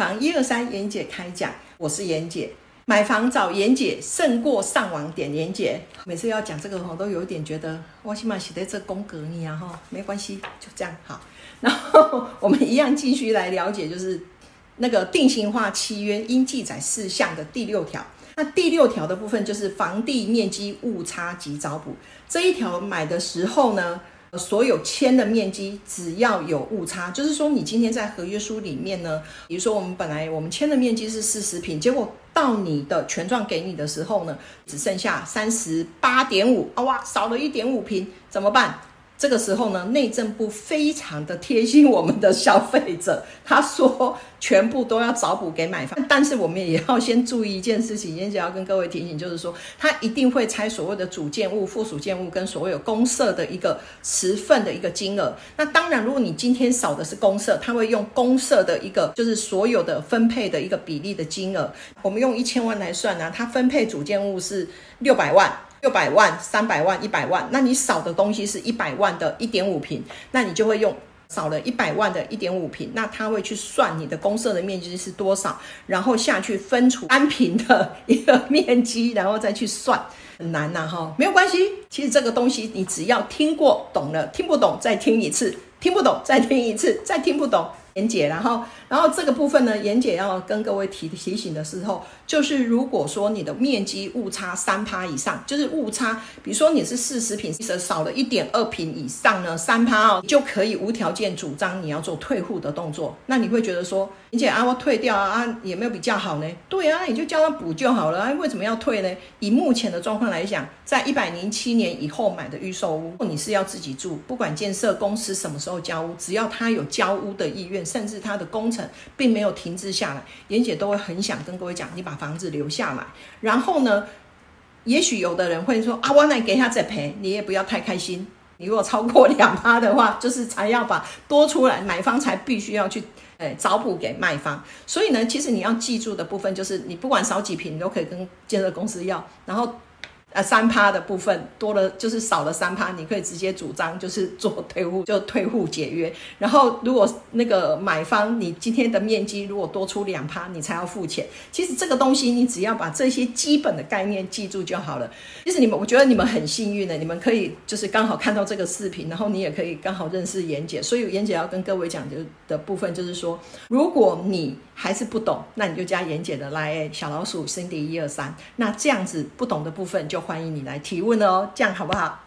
房一二三，妍姐开讲，我是妍姐。买房找妍姐胜过上网点妍姐。每次要讲这个哈，都有一点觉得我起码写在这宫格里啊哈，没关系，就这样好。然后我们一样继续来了解，就是那个定型化契约应记载事项的第六条。那第六条的部分就是房地面积误差及找补这一条，买的时候呢。所有签的面积只要有误差，就是说你今天在合约书里面呢，比如说我们本来我们签的面积是四十平，结果到你的权状给你的时候呢，只剩下三十八点五，啊哇，少了一点五平，怎么办？这个时候呢，内政部非常的贴心我们的消费者，他说全部都要找补给买方，但是我们也要先注意一件事情，严姐要跟各位提醒，就是说他一定会拆所谓的主建物、附属建物跟所有公社的一个持份的一个金额。那当然，如果你今天少的是公社，他会用公社的一个就是所有的分配的一个比例的金额。我们用一千万来算呢，他分配主建物是六百万。六百万、三百万、一百万，那你少的东西是一百万的一点五平，那你就会用少了一百万的一点五平，那他会去算你的公社的面积是多少，然后下去分除单平的 一个面积，然后再去算，很难呐哈，没有关系，其实这个东西你只要听过懂了，听不懂再听一次，听不懂再听一次，再听不懂。严姐，然后，然后这个部分呢，严姐要跟各位提提醒的时候，就是如果说你的面积误差三趴以上，就是误差，比如说你是四十平，少了一点二平以上呢，三趴哦，就可以无条件主张你要做退户的动作。那你会觉得说，严姐啊，我退掉啊，啊，有没有比较好呢？对啊，你就叫他补就好了啊，为什么要退呢？以目前的状况来讲，在一百零七年以后买的预售屋，你是要自己住，不管建设公司什么时候交屋，只要他有交屋的意愿。甚至它的工程并没有停滞下来，妍姐都会很想跟各位讲，你把房子留下来。然后呢，也许有的人会说啊，我来给他再赔，你也不要太开心。你如果超过两趴的话，就是才要把多出来，买方才必须要去诶找补给卖方。所以呢，其实你要记住的部分就是，你不管少几平，你都可以跟建设公司要。然后。呃，三趴的部分多了，就是少了三趴，你可以直接主张就是做退户，就退户解约。然后如果那个买方你今天的面积如果多出两趴，你才要付钱。其实这个东西你只要把这些基本的概念记住就好了。其实你们，我觉得你们很幸运的，你们可以就是刚好看到这个视频，然后你也可以刚好认识妍姐。所以妍姐要跟各位讲的的部分就是说，如果你还是不懂，那你就加妍姐的来小老鼠 Cindy 一二三。那这样子不懂的部分就欢迎你来提问哦，这样好不好？